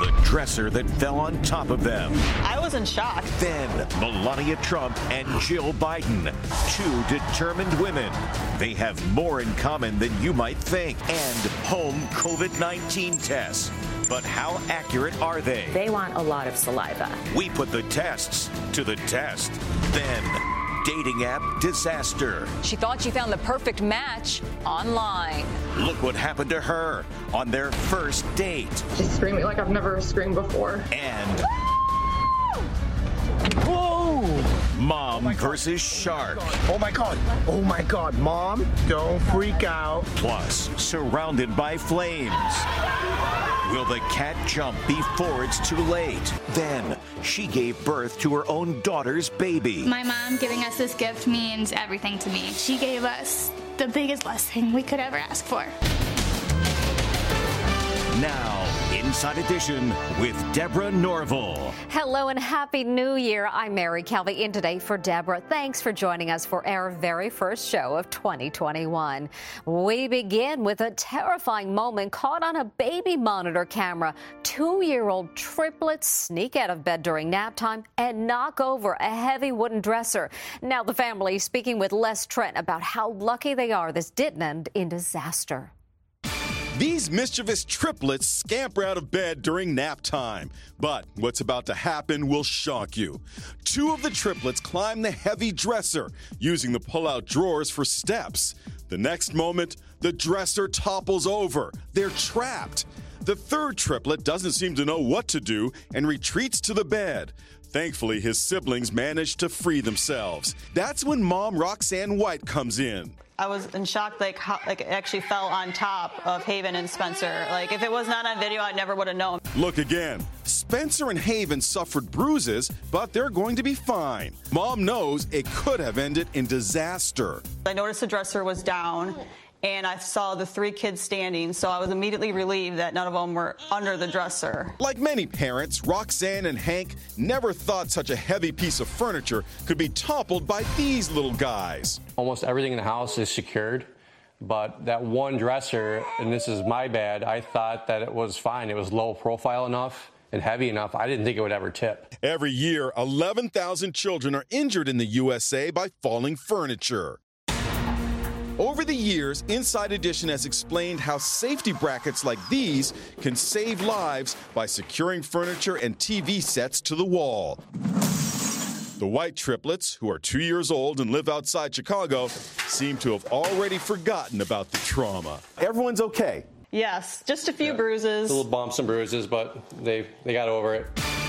The dresser that fell on top of them. I was in shock. Then Melania Trump and Jill Biden, two determined women. They have more in common than you might think. And home COVID 19 tests. But how accurate are they? They want a lot of saliva. We put the tests to the test. Then, dating app disaster. She thought she found the perfect match online. Look what happened to her on their first date. She's screaming like I've never screamed before. And. Whoa! Mom oh versus Shark. Oh, oh my god. Oh my god. Mom, don't freak out. Plus, surrounded by flames. Will the cat jump before it's too late? Then, she gave birth to her own daughter's baby. My mom giving us this gift means everything to me. She gave us the biggest blessing we could ever ask for. Now, Inside Edition with Deborah Norville. Hello and happy new year. I'm Mary Calvi in today for Deborah. Thanks for joining us for our very first show of 2021. We begin with a terrifying moment caught on a baby monitor camera. Two year old triplets sneak out of bed during nap time and knock over a heavy wooden dresser. Now, the family speaking with Les Trent about how lucky they are this didn't end in disaster. These mischievous triplets scamper out of bed during nap time. But what's about to happen will shock you. Two of the triplets climb the heavy dresser, using the pull out drawers for steps. The next moment, the dresser topples over. They're trapped. The third triplet doesn't seem to know what to do and retreats to the bed. Thankfully, his siblings managed to free themselves. That's when mom Roxanne White comes in. I was in shock, like, how, like it actually fell on top of Haven and Spencer. Like, if it was not on video, I never would have known. Look again. Spencer and Haven suffered bruises, but they're going to be fine. Mom knows it could have ended in disaster. I noticed the dresser was down. And I saw the three kids standing, so I was immediately relieved that none of them were under the dresser. Like many parents, Roxanne and Hank never thought such a heavy piece of furniture could be toppled by these little guys. Almost everything in the house is secured, but that one dresser, and this is my bad, I thought that it was fine. It was low profile enough and heavy enough. I didn't think it would ever tip. Every year, 11,000 children are injured in the USA by falling furniture. Over the years, Inside Edition has explained how safety brackets like these can save lives by securing furniture and TV sets to the wall. The White triplets, who are two years old and live outside Chicago, seem to have already forgotten about the trauma. Everyone's okay. Yes, just a few yeah. bruises. A little bumps and bruises, but they, they got over it.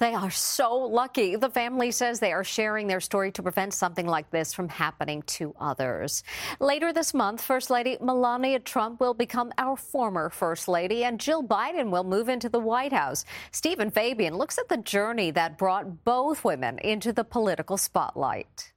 They are so lucky. The family says they are sharing their story to prevent something like this from happening to others. Later this month, First Lady Melania Trump will become our former First Lady, and Jill Biden will move into the White House. Stephen Fabian looks at the journey that brought both women into the political spotlight.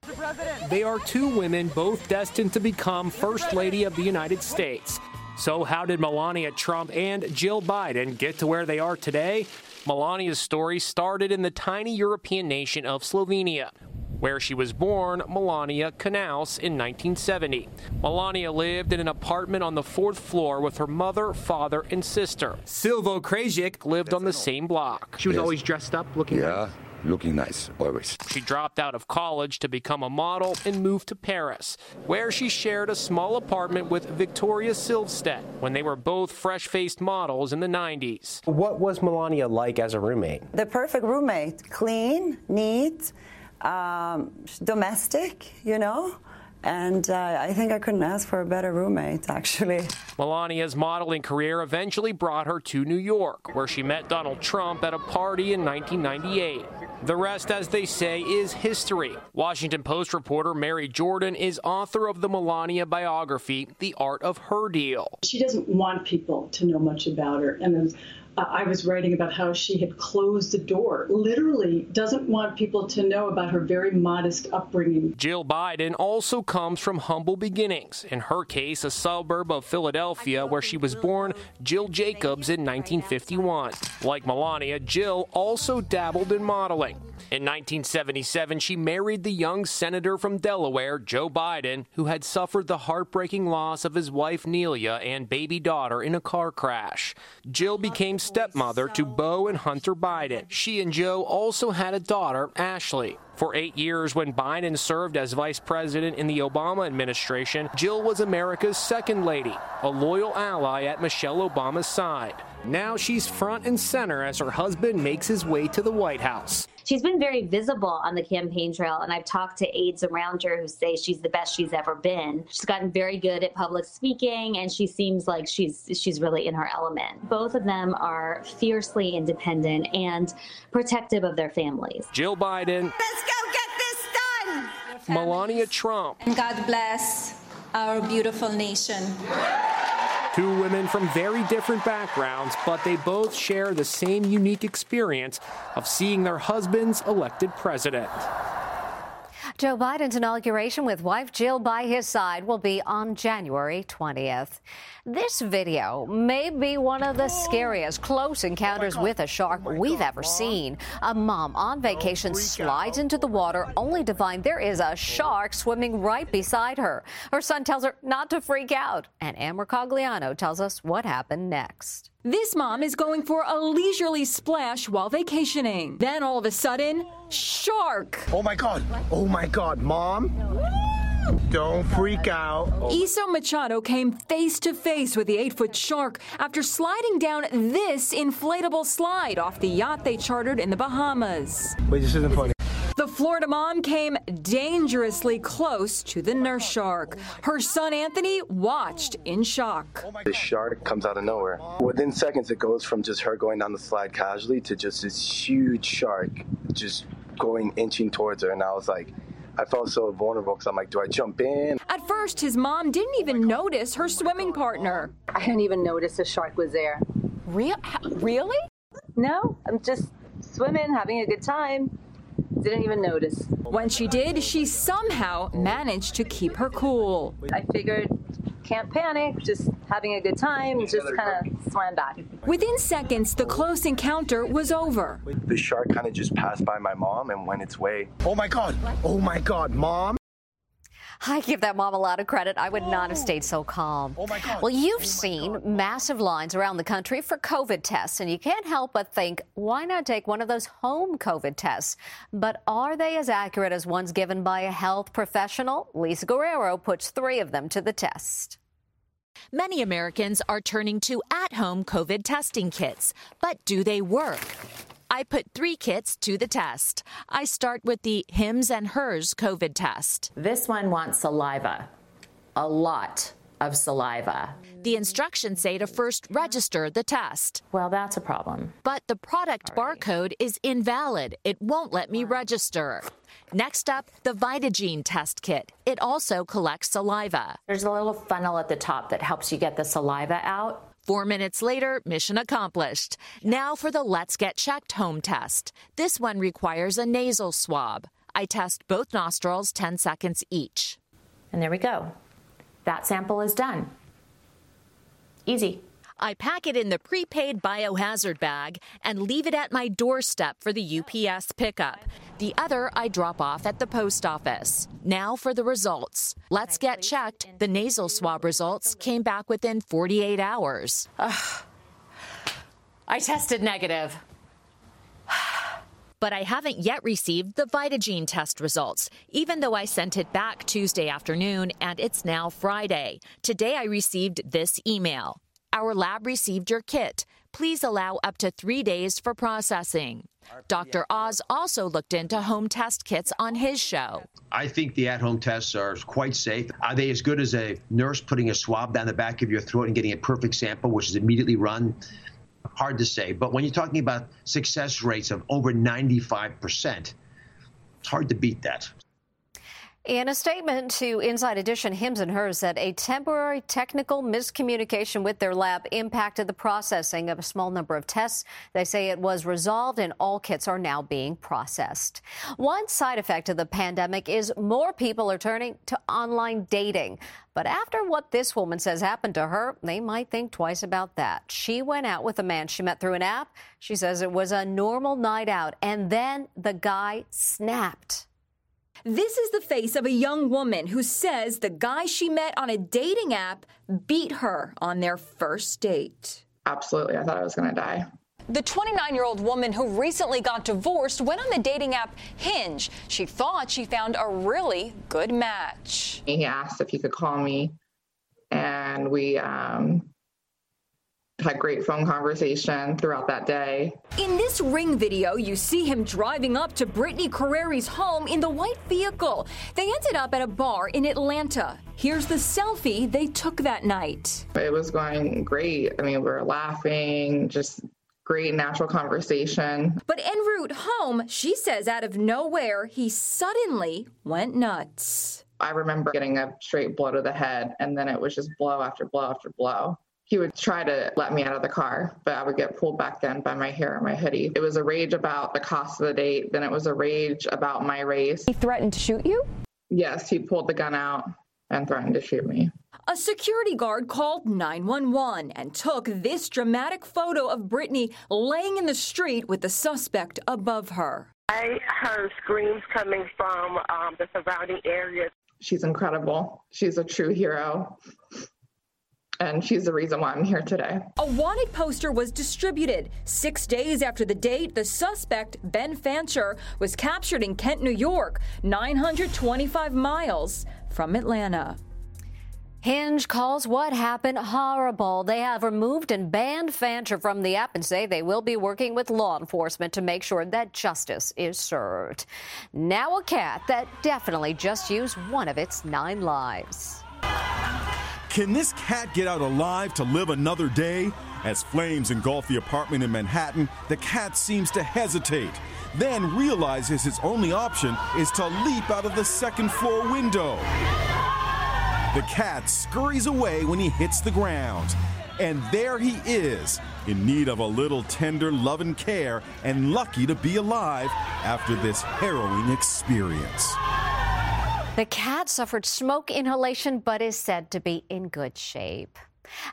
They are two women, both destined to become First Lady of the United States. So, how did Melania Trump and Jill Biden get to where they are today? Melania's story started in the tiny European nation of Slovenia, where she was born, Melania Knaus, in 1970. Melania lived in an apartment on the fourth floor with her mother, father, and sister. Silvo Krajic lived on the same block. She was yes. always dressed up, looking yeah. Nice looking nice always. She dropped out of college to become a model and moved to Paris, where she shared a small apartment with Victoria Silvstedt when they were both fresh faced models in the 90s. What was Melania like as a roommate? The perfect roommate clean, neat um, domestic, you know. And uh, I think I couldn't ask for a better roommate, actually. Melania's modeling career eventually brought her to New York, where she met Donald Trump at a party in 1998. The rest, as they say, is history. Washington Post reporter Mary Jordan is author of the Melania biography, The Art of Her Deal. She doesn't want people to know much about her. And uh, I was writing about how she had closed the door, literally doesn't want people to know about her very modest upbringing. Jill Biden also comes from humble beginnings. In her case, a suburb of Philadelphia where she was born, Jill Jacobs, in 1951. Like Melania, Jill also dabbled in modeling. In 1977, she married the young senator from Delaware, Joe Biden, who had suffered the heartbreaking loss of his wife Neilia and baby daughter in a car crash. Jill became stepmother to Beau and Hunter Biden. She and Joe also had a daughter, Ashley. For eight years, when Biden served as vice president in the Obama administration, Jill was America's second lady, a loyal ally at Michelle Obama's side. Now she's front and center as her husband makes his way to the White House she's been very visible on the campaign trail. And I've talked to aides around her who say she's the best she's ever been. She's gotten very good at public speaking, and she seems like she's she's really in her element. Both of them are fiercely independent and protective of their families. Jill Biden. Let's go get this done. Melania Trump. And God bless our beautiful nation. Two women from very different backgrounds, but they both share the same unique experience of seeing their husbands elected president. Joe Biden's inauguration with wife Jill by his side will be on January 20th. This video may be one of the scariest close encounters oh with a shark oh we've God, ever Mom. seen. A mom on vacation slides out. into the water only to find there is a shark swimming right beside her. Her son tells her not to freak out, and Amber Cogliano tells us what happened next. This mom is going for a leisurely splash while vacationing. Then all of a sudden, shark! Oh my god! Oh my god, mom! Don't freak out. Iso Machado came face to face with the eight foot shark after sliding down this inflatable slide off the yacht they chartered in the Bahamas. Wait, this isn't funny. The Florida mom came dangerously close to the nurse shark. Her son Anthony watched in shock. Oh this shark comes out of nowhere. Within seconds, it goes from just her going down the slide casually to just this huge shark just going inching towards her. And I was like, I felt so vulnerable because I'm like, do I jump in? At first, his mom didn't even notice her swimming partner. I didn't even notice the shark was there. Real? Really? No, I'm just swimming, having a good time. Didn't even notice. When she did, she somehow managed to keep her cool. I figured can't panic, just having a good time, just kind of swam back. Within seconds, the close encounter was over. The shark kind of just passed by my mom and went its way. Oh my God! Oh my God, mom! I give that mom a lot of credit. I would not have stayed so calm. Oh my God. Well, you've oh seen God. massive lines around the country for COVID tests, and you can't help but think, why not take one of those home COVID tests? But are they as accurate as ones given by a health professional? Lisa Guerrero puts three of them to the test. Many Americans are turning to at home COVID testing kits, but do they work? I put three kits to the test. I start with the Hims and Hers COVID test. This one wants saliva, a lot of saliva. The instructions say to first register the test. Well, that's a problem. But the product barcode is invalid. It won't let me register. Next up, the Vitagene test kit. It also collects saliva. There's a little funnel at the top that helps you get the saliva out. Four minutes later, mission accomplished. Now for the Let's Get Checked home test. This one requires a nasal swab. I test both nostrils 10 seconds each. And there we go. That sample is done. Easy. I pack it in the prepaid biohazard bag and leave it at my doorstep for the UPS pickup. The other I drop off at the post office. Now for the results. Let's get checked. The nasal swab results came back within 48 hours. Ugh. I tested negative. but I haven't yet received the Vitagene test results, even though I sent it back Tuesday afternoon and it's now Friday. Today I received this email. Our lab received your kit. please allow up to three days for processing. Dr. Oz also looked into home test kits on his show. I think the at home tests are quite safe. Are they as good as a nurse putting a swab down the back of your throat and getting a perfect sample, which is immediately run? Hard to say. But when you're talking about success rates of over 95%, it's hard to beat that. In a statement to Inside Edition, Hims and Hers said a temporary technical miscommunication with their lab impacted the processing of a small number of tests. They say it was resolved and all kits are now being processed. One side effect of the pandemic is more people are turning to online dating. But after what this woman says happened to her, they might think twice about that. She went out with a man she met through an app. She says it was a normal night out, and then the guy snapped. This is the face of a young woman who says the guy she met on a dating app beat her on their first date. Absolutely. I thought I was going to die. The 29 year old woman who recently got divorced went on the dating app Hinge. She thought she found a really good match. He asked if he could call me, and we um, had great phone conversation throughout that day. In this ring video, you see him driving up to Brittany Carreri's home in the white vehicle. They ended up at a bar in Atlanta. Here's the selfie they took that night. It was going great. I mean, we were laughing, just great natural conversation. But en route home, she says out of nowhere, he suddenly went nuts. I remember getting a straight blow to the head, and then it was just blow after blow after blow he would try to let me out of the car, but I would get pulled back then by my hair and my hoodie. It was a rage about the cost of the date, then it was a rage about my race. He threatened to shoot you? Yes, he pulled the gun out and threatened to shoot me. A security guard called 911 and took this dramatic photo of Brittany laying in the street with the suspect above her. I heard screams coming from um, the surrounding areas. She's incredible. She's a true hero and she's the reason why I'm here today. A wanted poster was distributed. Six days after the date, the suspect, Ben Fancher, was captured in Kent, New York, 925 miles from Atlanta. Hinge calls what happened horrible. They have removed and banned Fancher from the app and say they will be working with law enforcement to make sure that justice is served. Now, a cat that definitely just used one of its nine lives. Can this cat get out alive to live another day? As flames engulf the apartment in Manhattan, the cat seems to hesitate, then realizes his only option is to leap out of the second floor window. The cat scurries away when he hits the ground. And there he is, in need of a little tender love and care, and lucky to be alive after this harrowing experience. The cat suffered smoke inhalation but is said to be in good shape.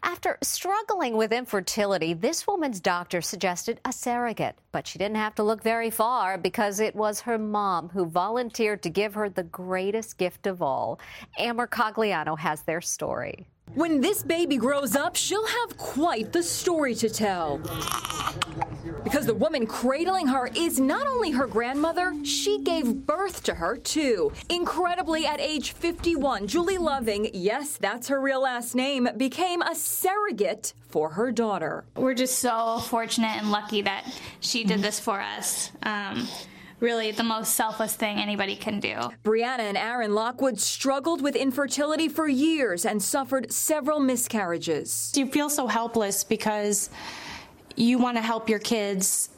After struggling with infertility, this woman's doctor suggested a surrogate, but she didn't have to look very far because it was her mom who volunteered to give her the greatest gift of all. Amber Cogliano has their story. When this baby grows up, she'll have quite the story to tell. Because the woman cradling her is not only her grandmother, she gave birth to her too. Incredibly, at age 51, Julie Loving, yes, that's her real last name, became a surrogate for her daughter. We're just so fortunate and lucky that she did this for us. Um, really the most selfless thing anybody can do. Brianna and Aaron Lockwood struggled with infertility for years and suffered several miscarriages. You feel so helpless because you want to help your kids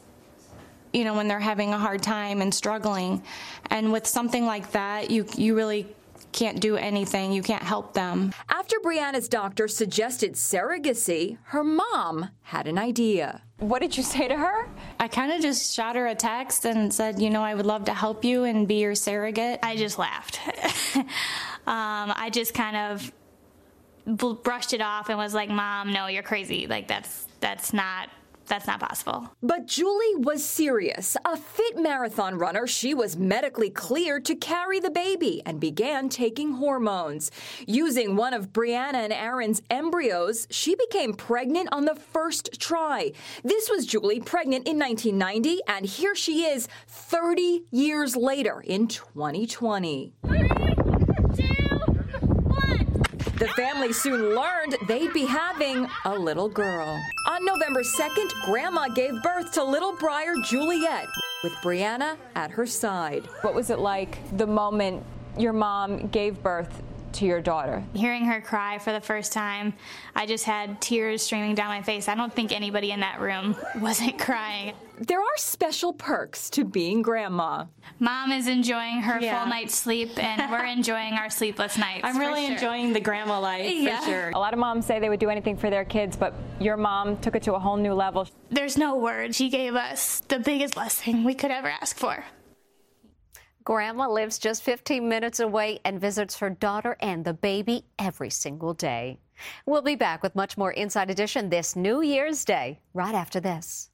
you know when they're having a hard time and struggling and with something like that you you really can't do anything. You can't help them. After Brianna's doctor suggested surrogacy, her mom had an idea. What did you say to her? I kind of just shot her a text and said, you know, I would love to help you and be your surrogate. I just laughed. um, I just kind of brushed it off and was like, "Mom, no, you're crazy. Like that's that's not that's not possible. But Julie was serious. A fit marathon runner, she was medically cleared to carry the baby and began taking hormones. Using one of Brianna and Aaron's embryos, she became pregnant on the first try. This was Julie pregnant in 1990, and here she is 30 years later in 2020. The family soon learned they'd be having a little girl. On November 2nd, Grandma gave birth to little Briar Juliet with Brianna at her side. What was it like the moment your mom gave birth to your daughter? Hearing her cry for the first time, I just had tears streaming down my face. I don't think anybody in that room wasn't crying. There are special perks to being grandma. Mom is enjoying her Yeah. full night's sleep, and we're enjoying our sleepless nights. I'm really sure. enjoying the grandma life Yeah. for sure. A lot of moms say they would do anything for their kids, but your mom took it to a whole new level. There's no word. She gave us the biggest blessing we could ever ask for. Grandma lives just 15 minutes away and visits her daughter and the baby every single day. We'll be back with much more Inside Edition this New Year's Day right after this.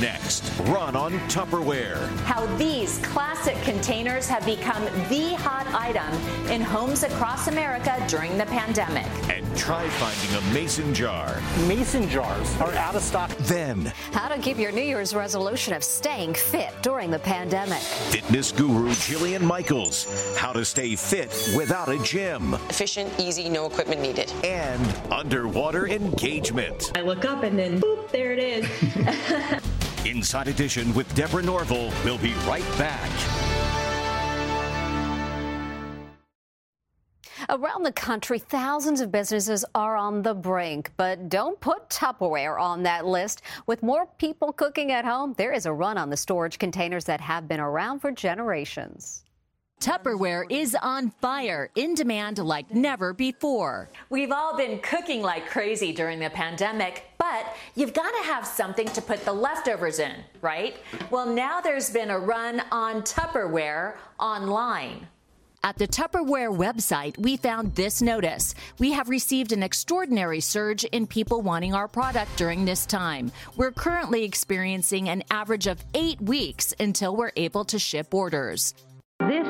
Next, run on Tupperware. How these classic containers have become the hot item in homes across America during the pandemic. And try finding a mason jar. Mason jars are out of stock. Then, How to keep your New Year's resolution of staying fit during the pandemic. fitness guru Jillian Michaels. How to stay fit without a gym. Efficient, easy, no equipment needed. And underwater engagement. I look up and then boop, there it is. Inside Edition with Deborah Norville. We'll be right back. Around the country, thousands of businesses are on the brink, but don't put Tupperware on that list. With more people cooking at home, there is a run on the storage containers that have been around for generations. Tupperware is on fire, in demand like never before. We've all been cooking like crazy during the pandemic, but you've got to have something to put the leftovers in, right? Well, now there's been a run on Tupperware online. At the Tupperware website, we found this notice. We have received an extraordinary surge in people wanting our product during this time. We're currently experiencing an average of eight weeks until we're able to ship orders. This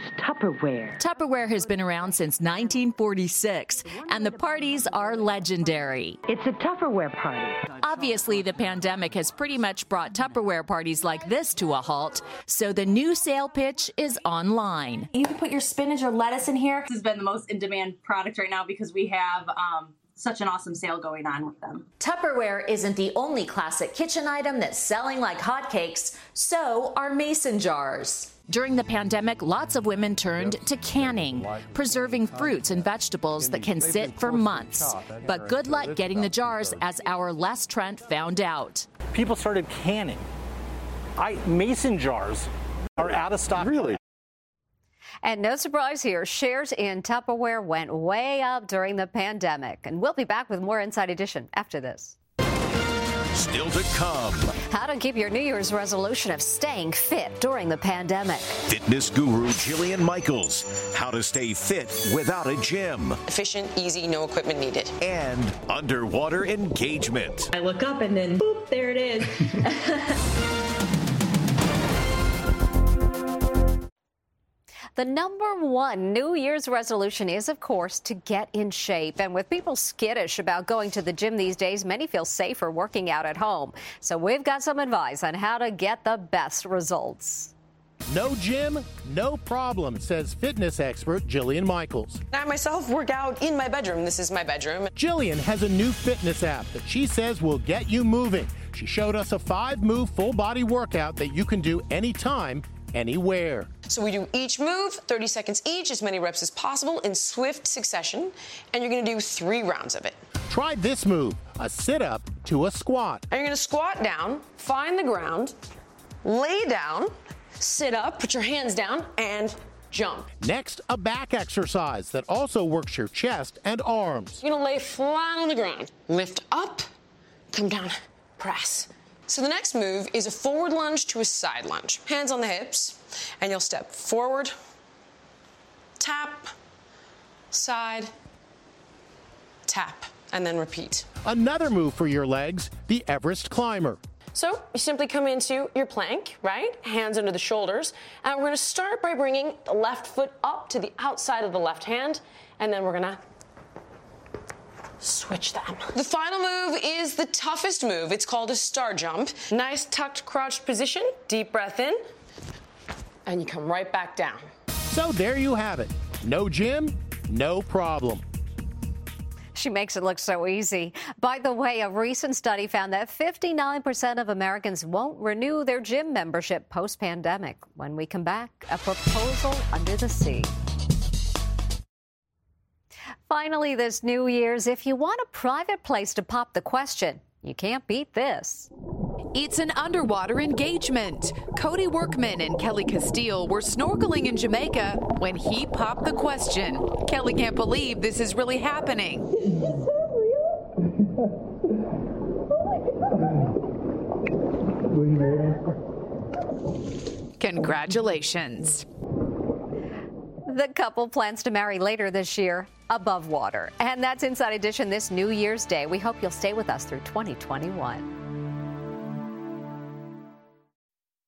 is Tupperware. Tupperware has been around since 1946, and the parties are legendary. It's a Tupperware party. Obviously, the pandemic has pretty much brought Tupperware parties like this to a halt, so the new sale pitch is online. You can put your spinach or lettuce in here. This has been the most in demand product right now because we have um, such an awesome sale going on with them. Tupperware isn't the only classic kitchen item that's selling like hotcakes, so are mason jars. During the pandemic, lots of women turned to canning, preserving fruits and vegetables that can sit for months. But good luck getting the jars, as our Les Trent found out. People started canning. I mason jars are out of stock. Really? And no surprise here, shares in Tupperware went way up during the pandemic. And we'll be back with more Inside Edition after this. Still to come. How to keep your New Year's resolution of staying fit during the pandemic. Fitness guru Jillian Michaels. How to stay fit without a gym. Efficient, easy, no equipment needed. And underwater engagement. I look up and then boop, there it is. The number one New Year's resolution is, of course, to get in shape. And with people skittish about going to the gym these days, many feel safer working out at home. So we've got some advice on how to get the best results. No gym, no problem, says fitness expert Jillian Michaels. I myself work out in my bedroom. This is my bedroom. Jillian has a new fitness app that she says will get you moving. She showed us a five move full body workout that you can do anytime, anywhere. So we do each move, 30 seconds each, as many reps as possible in swift succession, and you're gonna do three rounds of it. Try this move a sit up to a squat. And you're gonna squat down, find the ground, lay down, sit up, put your hands down, and jump. Next, a back exercise that also works your chest and arms. You're gonna lay flat on the ground, lift up, come down, press. So the next move is a forward lunge to a side lunge. Hands on the hips, and you'll step forward, tap, side, tap, and then repeat. Another move for your legs the Everest climber. So you simply come into your plank, right? Hands under the shoulders. And we're gonna start by bringing the left foot up to the outside of the left hand, and then we're gonna switch them. The final move is the toughest move. It's called a star jump. Nice tucked crouched position, deep breath in, and you come right back down. So there you have it. No gym, no problem. She makes it look so easy. By the way, a recent study found that 59% of Americans won't renew their gym membership post pandemic. When we come back, a proposal under the sea. Finally, this New Year's, if you want a private place to pop the question, you can't beat this. It's an underwater engagement. Cody Workman and Kelly Castile were snorkeling in Jamaica when he popped the question. Kelly can't believe this is really happening. Is this real? oh my God. Congratulations. The couple plans to marry later this year above water. And that's Inside Edition this New Year's Day. We hope you'll stay with us through 2021.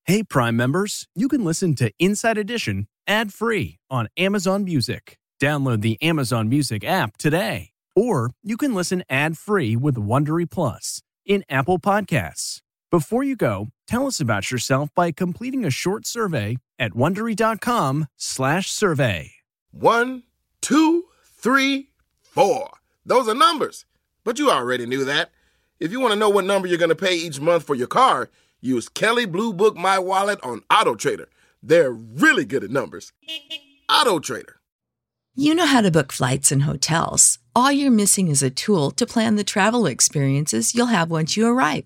Hey, Prime members, you can listen to Inside Edition ad free on Amazon Music. Download the Amazon Music app today. Or you can listen ad free with Wondery Plus in Apple Podcasts. Before you go, tell us about yourself by completing a short survey at wondery.com/slash survey. One, two, three, four. Those are numbers. But you already knew that. If you want to know what number you're going to pay each month for your car, use Kelley Blue Book My Wallet on Auto Trader. They're really good at numbers. Auto Trader. You know how to book flights and hotels. All you're missing is a tool to plan the travel experiences you'll have once you arrive.